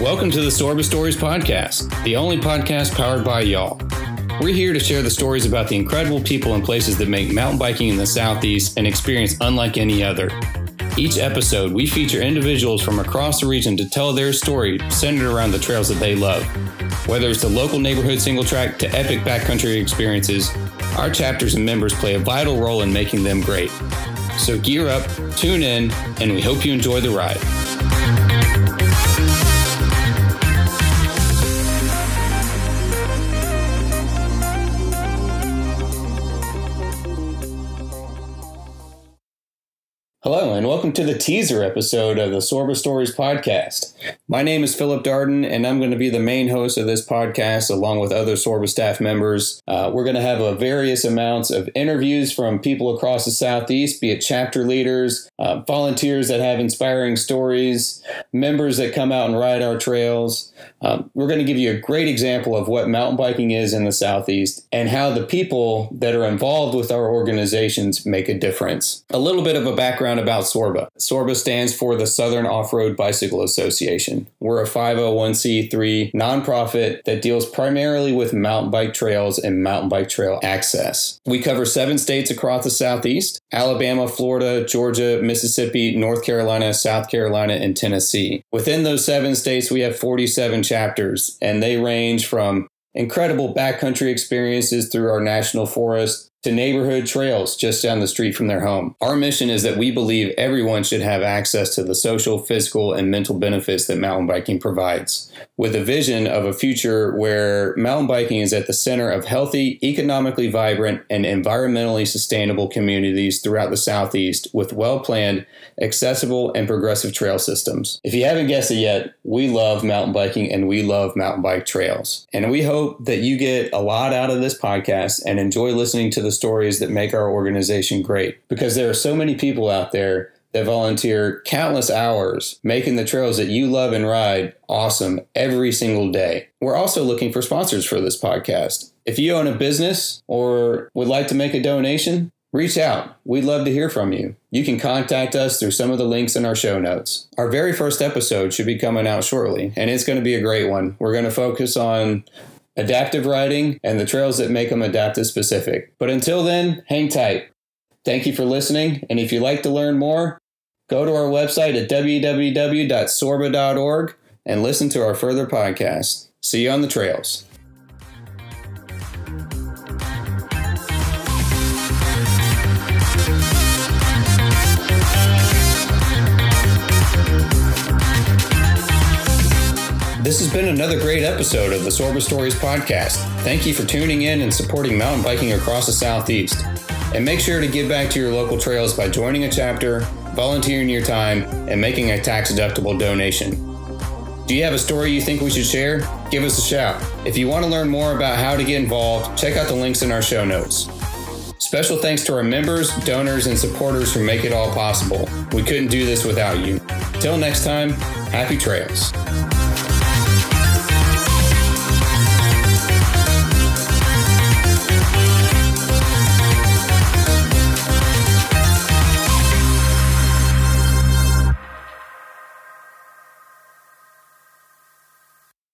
Welcome to the Sorba Stories Podcast, the only podcast powered by y'all. We're here to share the stories about the incredible people and places that make mountain biking in the Southeast an experience unlike any other. Each episode, we feature individuals from across the region to tell their story centered around the trails that they love. Whether it's the local neighborhood single track to epic backcountry experiences, our chapters and members play a vital role in making them great. So gear up, tune in, and we hope you enjoy the ride. Hello, and welcome to the teaser episode of the Sorba Stories podcast. My name is Philip Darden, and I'm going to be the main host of this podcast along with other Sorba staff members. Uh, we're going to have a various amounts of interviews from people across the Southeast, be it chapter leaders, uh, volunteers that have inspiring stories, members that come out and ride our trails. Um, we're going to give you a great example of what mountain biking is in the Southeast and how the people that are involved with our organizations make a difference. A little bit of a background about SORBA. SORBA stands for the Southern Off Road Bicycle Association. We're a 501c3 nonprofit that deals primarily with mountain bike trails and mountain bike trail access. We cover seven states across the Southeast Alabama, Florida, Georgia, Mississippi, North Carolina, South Carolina, and Tennessee. Within those seven states, we have 47 chapters, and they range from incredible backcountry experiences through our national forest to neighborhood trails just down the street from their home. Our mission is that we believe everyone should have access to the social, physical, and mental benefits that mountain biking provides, with a vision of a future where mountain biking is at the center of healthy, economically vibrant, and environmentally sustainable communities throughout the Southeast with well planned, accessible, and progressive trail systems. If you haven't guessed it yet, we love mountain biking and we love mountain bike trails. And we hope that you get a lot out of this podcast and enjoy listening to the the stories that make our organization great because there are so many people out there that volunteer countless hours making the trails that you love and ride awesome every single day. We're also looking for sponsors for this podcast. If you own a business or would like to make a donation, reach out. We'd love to hear from you. You can contact us through some of the links in our show notes. Our very first episode should be coming out shortly, and it's going to be a great one. We're going to focus on adaptive riding, and the trails that make them adaptive specific. But until then, hang tight. Thank you for listening, and if you'd like to learn more, go to our website at www.sorba.org and listen to our further podcast. See you on the trails. This has been another great episode of the Sorba Stories podcast. Thank you for tuning in and supporting mountain biking across the Southeast. And make sure to give back to your local trails by joining a chapter, volunteering your time, and making a tax deductible donation. Do you have a story you think we should share? Give us a shout. If you want to learn more about how to get involved, check out the links in our show notes. Special thanks to our members, donors, and supporters who make it all possible. We couldn't do this without you. Till next time, happy trails.